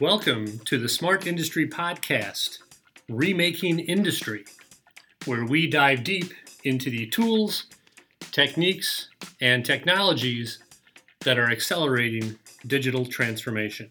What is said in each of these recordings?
Welcome to the Smart Industry Podcast, Remaking Industry, where we dive deep into the tools, techniques, and technologies that are accelerating digital transformation.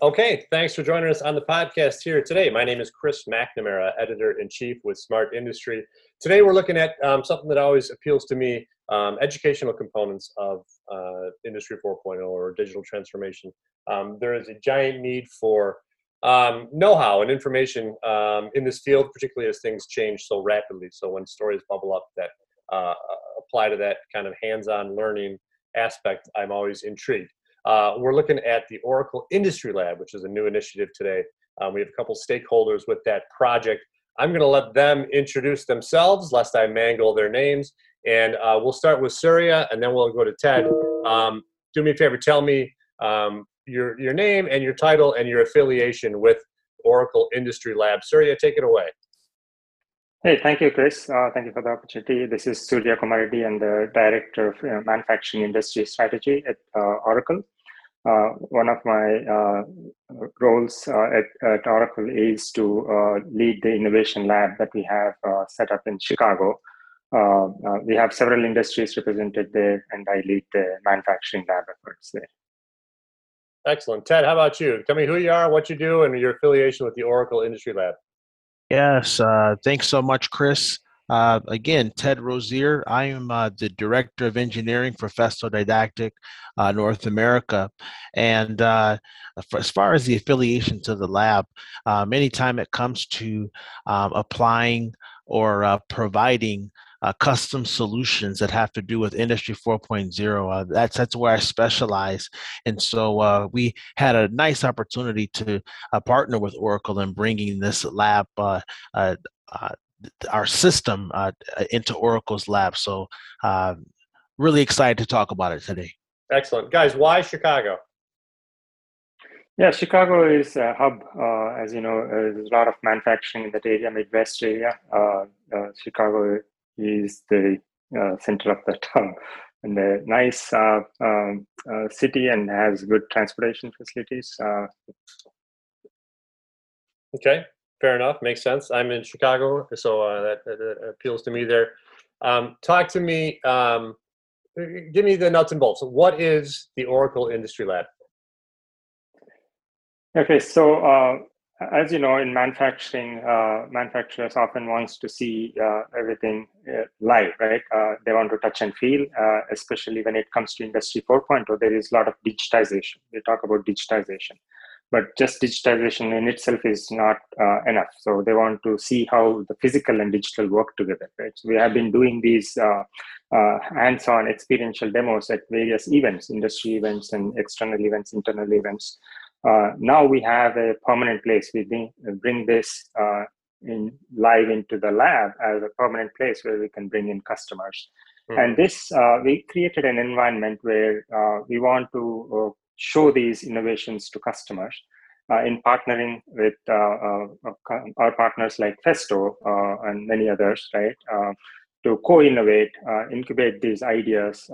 Okay, thanks for joining us on the podcast here today. My name is Chris McNamara, editor in chief with Smart Industry. Today we're looking at um, something that always appeals to me um, educational components of uh, Industry 4.0 or digital transformation. Um, there is a giant need for um, know-how and information um, in this field, particularly as things change so rapidly. So when stories bubble up that uh, apply to that kind of hands-on learning aspect, I'm always intrigued. Uh, we're looking at the Oracle Industry Lab, which is a new initiative today. Um, we have a couple stakeholders with that project. I'm going to let them introduce themselves, lest I mangle their names, and uh, we'll start with Surya, and then we'll go to Ted. Um, do me a favor, tell me um, your your name and your title and your affiliation with Oracle Industry Lab. Surya, take it away. Hey, thank you, Chris. Uh, thank you for the opportunity. This is Surya Komareddy. I'm the Director of uh, Manufacturing Industry Strategy at uh, Oracle. Uh, one of my uh, roles uh, at, at, Oracle is to lead the innovation lab that we have set up in Chicago. We have several industries represented there, and I lead the manufacturing lab efforts there. Excellent. Ted, how about you? Tell me who you are, what you do, and your affiliation with the Oracle Industry Lab. Yes, uh, thanks so much, Chris. Uh, again, Ted Rozier. I am uh, the Director of Engineering for Festo Didactic uh, North America. And uh, as far as the affiliation to the lab, um, anytime it comes to um, applying or uh, providing uh, custom solutions that have to do with Industry 4.0. Uh, that's that's where I specialize, and so uh, we had a nice opportunity to uh, partner with Oracle in bringing this lab. Uh, uh, our system into Oracle's lab. So, really excited to talk about it today. Excellent, guys. Why Chicago? Yeah, Chicago is a hub. Uh, as you know, uh, there's a lot of manufacturing in that area, Midwest area. Uh, Chicago is the uh, center of the town and a nice uh, um, uh, city and has good transportation facilities. Uh. okay, fair enough. Makes sense. I'm in Chicago, so uh, that, that, appeals to me there. Um, talk to me. Um, give me the nuts and bolts. What is the Oracle Industry Lab? Okay, so uh, as you know, in manufacturing, uh, manufacturers often wants to see uh, everything uh, live, right? Uh, they want to touch and feel, uh, especially when it comes to Industry 4.0. There is a lot of digitization. We talk about digitization, but just digitization in itself is not uh, enough. So they want to see how the physical and digital work together, right? So we have been doing these hands-on experiential demos at various events, industry events and external events, internal events. Uh, now we have a permanent place. We bring, bring this uh, in live into the lab as a permanent place where we can bring in customers. Mm-hmm. And this, uh, we created an environment where uh, we want to uh, show these innovations to customers in partnering with our partners like Festo and many others, right? to co-innovate, incubate these ideas,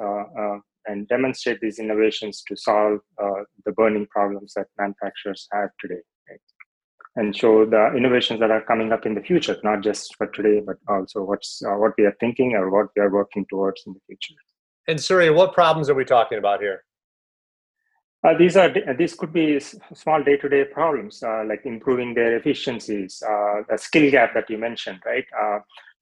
and demonstrate these innovations to solve uh, the burning problems that manufacturers have today. Right? And show the innovations that are coming up in the future, not just for today, but also what's uh, what we are thinking or what we are working towards in the future. And Surya, what problems are we talking about here? Uh, these are these could be small day-to-day problems uh, like improving their efficiencies, uh, the skill gap that you mentioned, right?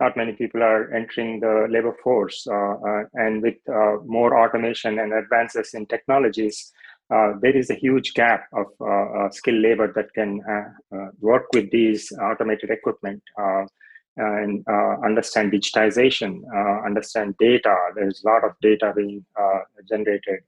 Not many people are entering the labor force. Uh, uh, and with uh, more automation and advances in technologies, there is a huge gap of skilled labor that can work with these automated equipment and uh, understand digitization, uh, understand data. There's a lot of data being uh, generated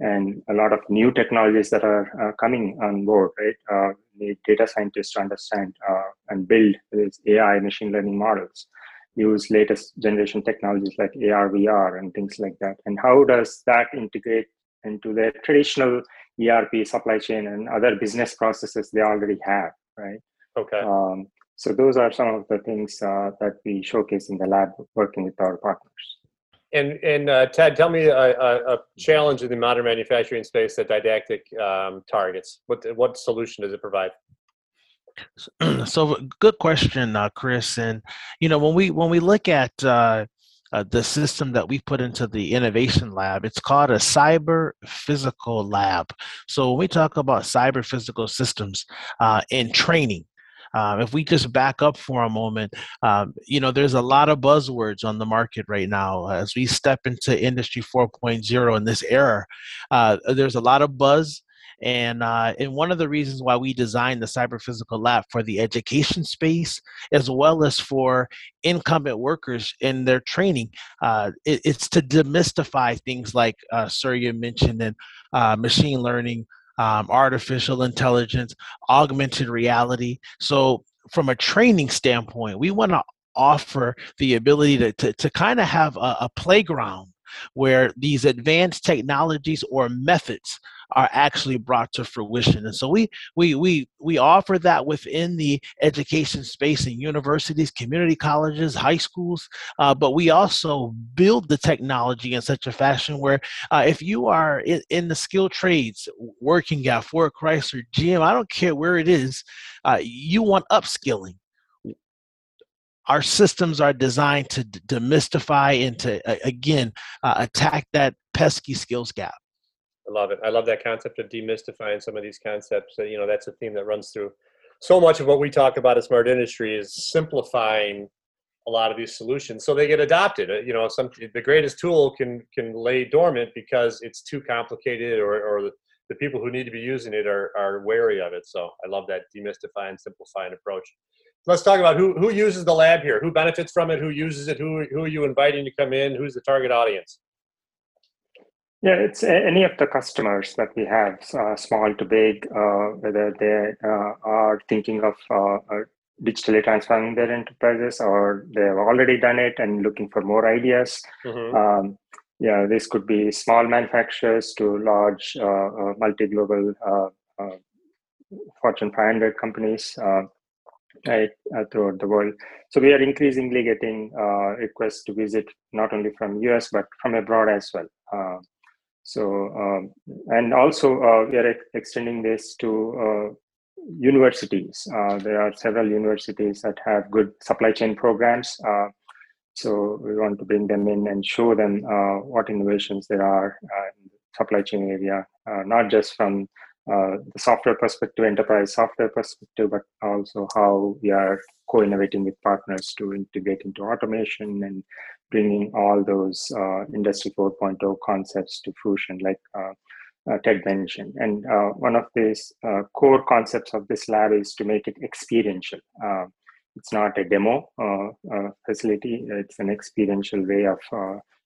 and a lot of new technologies that are uh, coming on board, right? Uh, need data scientists to understand uh, and build these AI machine learning models, use latest generation technologies like AR, VR, and things like that. And how does that integrate into the traditional ERP supply chain and other business processes they already have, right? Okay. Um, so those are some of the things uh, that we showcase in the lab working with our partners. And and uh, Ted, tell me a, a, a, challenge in the modern manufacturing space that Didactic um, targets. What what solution does it provide? So good question, uh, Chris. And you know when we when we look at uh, uh, the system that we put into the innovation lab. It's called a cyber physical lab. So when we talk about cyber physical systems uh, in training, um, if we just back up for a moment, um, you know, there's a lot of buzzwords on the market right now as we step into Industry 4.0 in this era. Uh, there's a lot of buzz. And, uh, and one of the reasons why we designed the cyber physical lab for the education space, as well as for incumbent workers in their training, uh, it, it's to demystify things like uh, Surya mentioned and uh, machine learning, um, artificial intelligence, augmented reality. So, from a training standpoint, we want to offer the ability to, to, to kind of have a, a playground where these advanced technologies or methods are actually brought to fruition. And so we we we we offer that within the education space in universities, community colleges, high schools, uh, but we also build the technology in such a fashion where uh, if you are in, in, the skilled trades, working at Ford Chrysler, GM, I don't care where it is, uh, you want upskilling our systems are designed to demystify and to again uh, attack that pesky skills gap I love it. I love that concept of demystifying some of these concepts. You know, that's a theme that runs through so much of what we talk about at Smart Industry is simplifying a lot of these solutions so they get adopted. Uh, you know, some the greatest tool can can lay dormant because it's too complicated or or the, the people who need to be using it are are wary of it. So I love that demystifying, simplifying approach. Let's talk about who who uses the lab here, who benefits from it, who uses it, who who are you inviting to come in, who's the target audience. Yeah, it's any of the customers that we have, uh, small to big, uh, whether they uh, are thinking of uh, uh, digitally transforming their enterprises or they have already done it and looking for more ideas. Mm-hmm. Um, yeah, this could be small manufacturers to large uh, multi-global Fortune 500 companies right, throughout the world. So we are increasingly getting requests to visit not only from US but from abroad as well. So, um, and also uh, we are extending this to uh, universities. Uh, there are several universities that have good supply chain programs. Uh, so we want to bring them in and show them uh, what innovations there are uh, in the supply chain area, not just from the software perspective, enterprise software perspective, but also how we are co-innovating with partners to integrate into automation and bringing all those uh, Industry 4.0 concepts to fruition, like uh, uh, Ted mentioned. And uh, one of these uh, core concepts of this lab is to make it experiential. It's not a demo facility, it's an experiential way of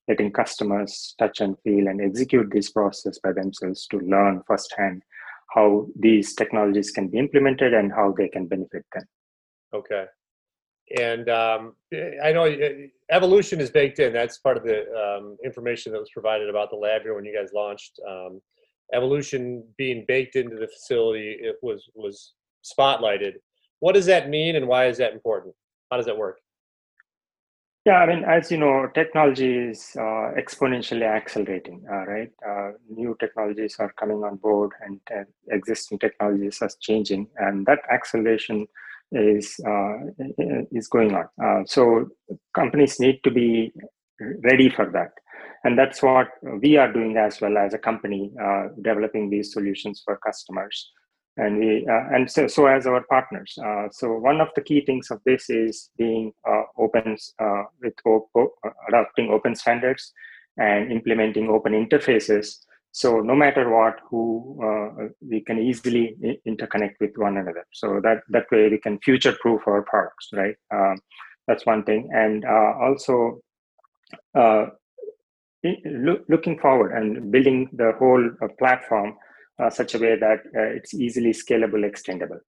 letting customers touch and feel and execute this process by themselves to learn firsthand how these technologies can be implemented and how they can benefit them. Okay and um, I know uh, evolution is baked in. That's part of the um, information that was provided about the lab here when you guys launched. Um, evolution being baked into the facility, it was was spotlighted. What does that mean, and why is that important? How does that work? Yeah, I mean, as you know, technology is uh, exponentially accelerating, uh, right? Uh, new technologies are coming on board, and uh, existing technologies are changing, and that acceleration is uh, is going on. Uh, so companies need to be ready for that, and that's what we are doing as well as a company, uh, developing these solutions for customers. And we and so, so as our partners. So one of the key things of this is being open with op- adopting open standards and implementing open interfaces so no matter what, who uh, we can easily interconnect with one another. So that that way we can future-proof our products, right? Um, that's one thing, and uh, also uh, lo- looking forward and building the whole uh, platform uh, such a way that uh, it's easily scalable, extendable.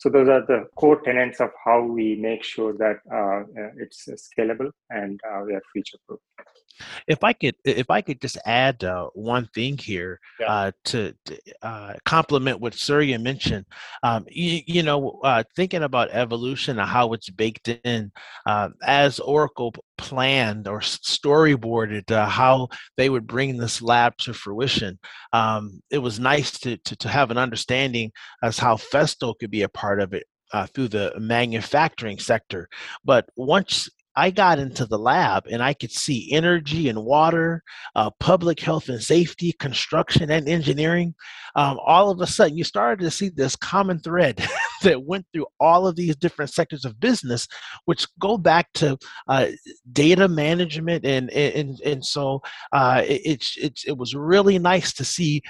So those are the core tenets of how we make sure that uh, it's scalable and uh, we are future proof. If I could, if I could just add uh, one thing here yeah. uh, to, to uh, complement what Surya mentioned, um, you, you, know, uh, thinking about evolution and how it's baked in, uh, as Oracle planned or storyboarded uh, how they would bring this lab to fruition, um, it was nice to, to, to have an understanding as how Festo could be a part of it. Uh, through the manufacturing sector. But once I got into the lab and I could see energy and water, uh, public health and safety, construction and engineering. Um, all of a sudden, you started to see this common thread that went through all of these different sectors of business, which go back to uh, data management. And, and, and so uh, it, it's, it was really nice to see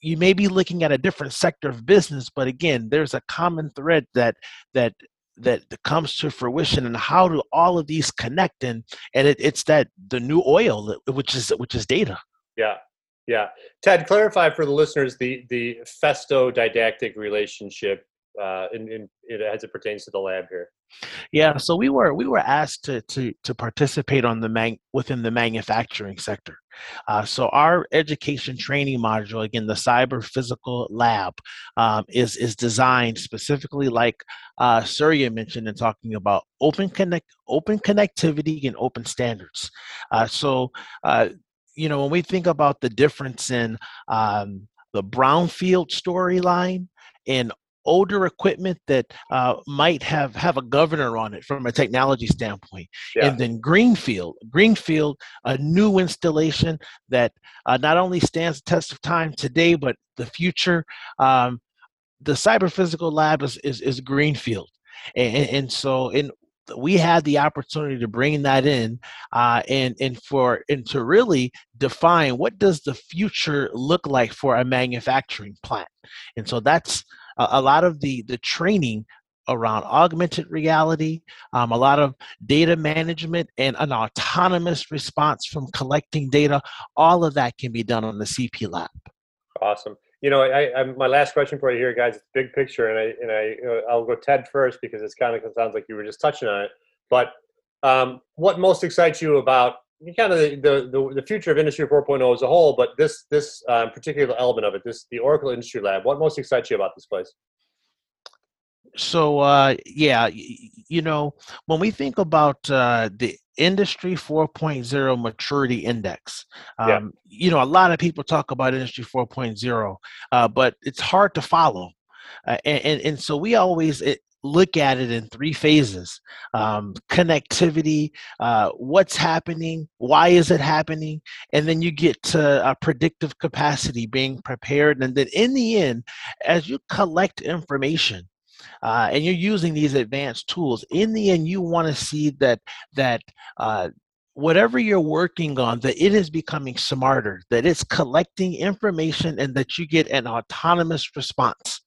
you may be looking at a different sector of business but again there's a common thread that that that comes to fruition and how do all of these connect and and it, it's that the new oil which is which is data. Yeah yeah. Ted clarify for the listeners the the Festo Didactic relationship uh, in, in, as it pertains to the lab here? Yeah, so we were we were asked to to to participate on the man, within the manufacturing sector. Uh, so our education training module, again, the cyber physical lab, um, is is designed specifically like uh, Surya mentioned in talking about open connect open connectivity and open standards. Uh, so uh, you know when we think about the difference in um, the brownfield storyline and older equipment that uh, might have have a governor on it from a technology standpoint yeah. and then greenfield. Greenfield a new installation that uh, not only stands the test of time today but the future um, the cyber physical lab is, is, is greenfield. And, and so in we had the opportunity to bring that in uh, and and for and to really define what does the future look like for a manufacturing plant. And so that's a, lot of the the training around augmented reality, um, a lot of data management, and an autonomous response from collecting data. All of that can be done on the CP Lab. Awesome. You know, I, I my last question for you here, guys. It's big picture, and I and I uh, I'll go Ted first because it's kind of sounds like you were just touching on it. But um, what most excites you about kind of the, the, the, future of Industry 4.0 as a whole, but this this um, particular element of it, this the Oracle Industry Lab. What most excites you about this place? So uh, yeah, you know, when we think about uh, the Industry 4.0 Maturity Index, um, yeah. you know, a lot of people talk about Industry 4.0, uh, but it's hard to follow. Uh, and, and, and, so we always it, look at it in three phases um, connectivity uh, what's happening why is it happening and then you get to a predictive capacity being prepared and then in the end as you collect information uh, and you're using these advanced tools in the end you want to see that that uh, whatever you're working on that it is becoming smarter that it's collecting information and that you get an autonomous response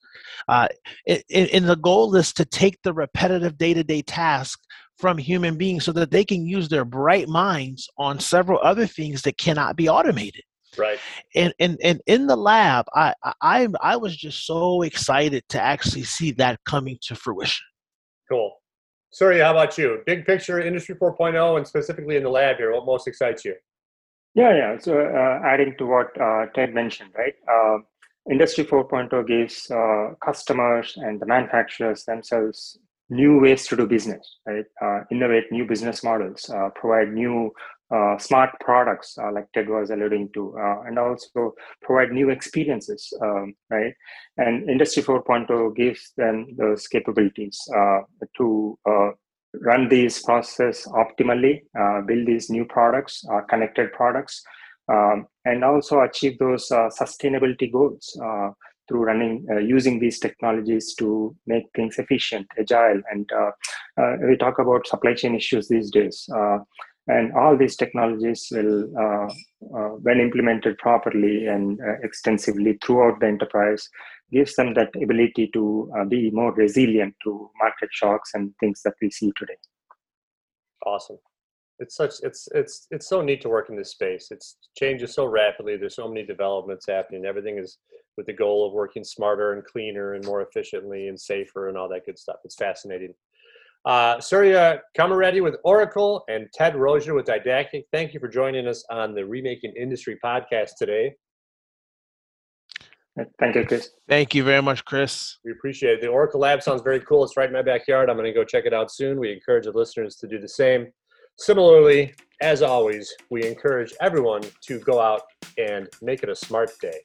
uh, and, the goal is to take the repetitive day to day task from human beings so that they can use their bright minds on several other things that cannot be automated. Right. And and and in the lab, I I I was just so excited to actually see that coming to fruition. Cool. Surya, how about you? Big picture, Industry 4.0, and specifically in the lab here, what most excites you? Yeah, yeah. So uh, adding to what uh, Ted mentioned, right? Uh, Industry 4.0 gives uh, customers and the manufacturers themselves new ways to do business, right? Uh, innovate new business models, uh, provide new uh, smart products, uh, like Ted was alluding to, uh, and also provide new experiences, um, right? And Industry 4.0 gives them those capabilities to run these processes optimally, build these new products, connected products, um, and also achieve those uh, sustainability goals uh, through running uh, using these technologies to make things efficient agile and uh, uh, we talk about supply chain issues these days. Uh, and all these technologies will when implemented properly and extensively throughout the enterprise gives them that ability to be more resilient to market shocks and things that we see today. Awesome it's such it's it's it's so neat to work in this space. It's changes so rapidly. There's so many developments happening. Everything is with the goal of working smarter and cleaner and more efficiently and safer and all that good stuff. It's fascinating. Uh, Surya Komareddy with Oracle and Ted Rozier with Didactic. Thank you for joining us on the Remaking Industry podcast today. Thank you, Chris. Thank you very much, Chris. We appreciate it. The Oracle Lab sounds very cool. It's right in my backyard. I'm going to go check it out soon. We encourage the listeners to do the same. Similarly, as always, we encourage everyone to go out and make it a smart day.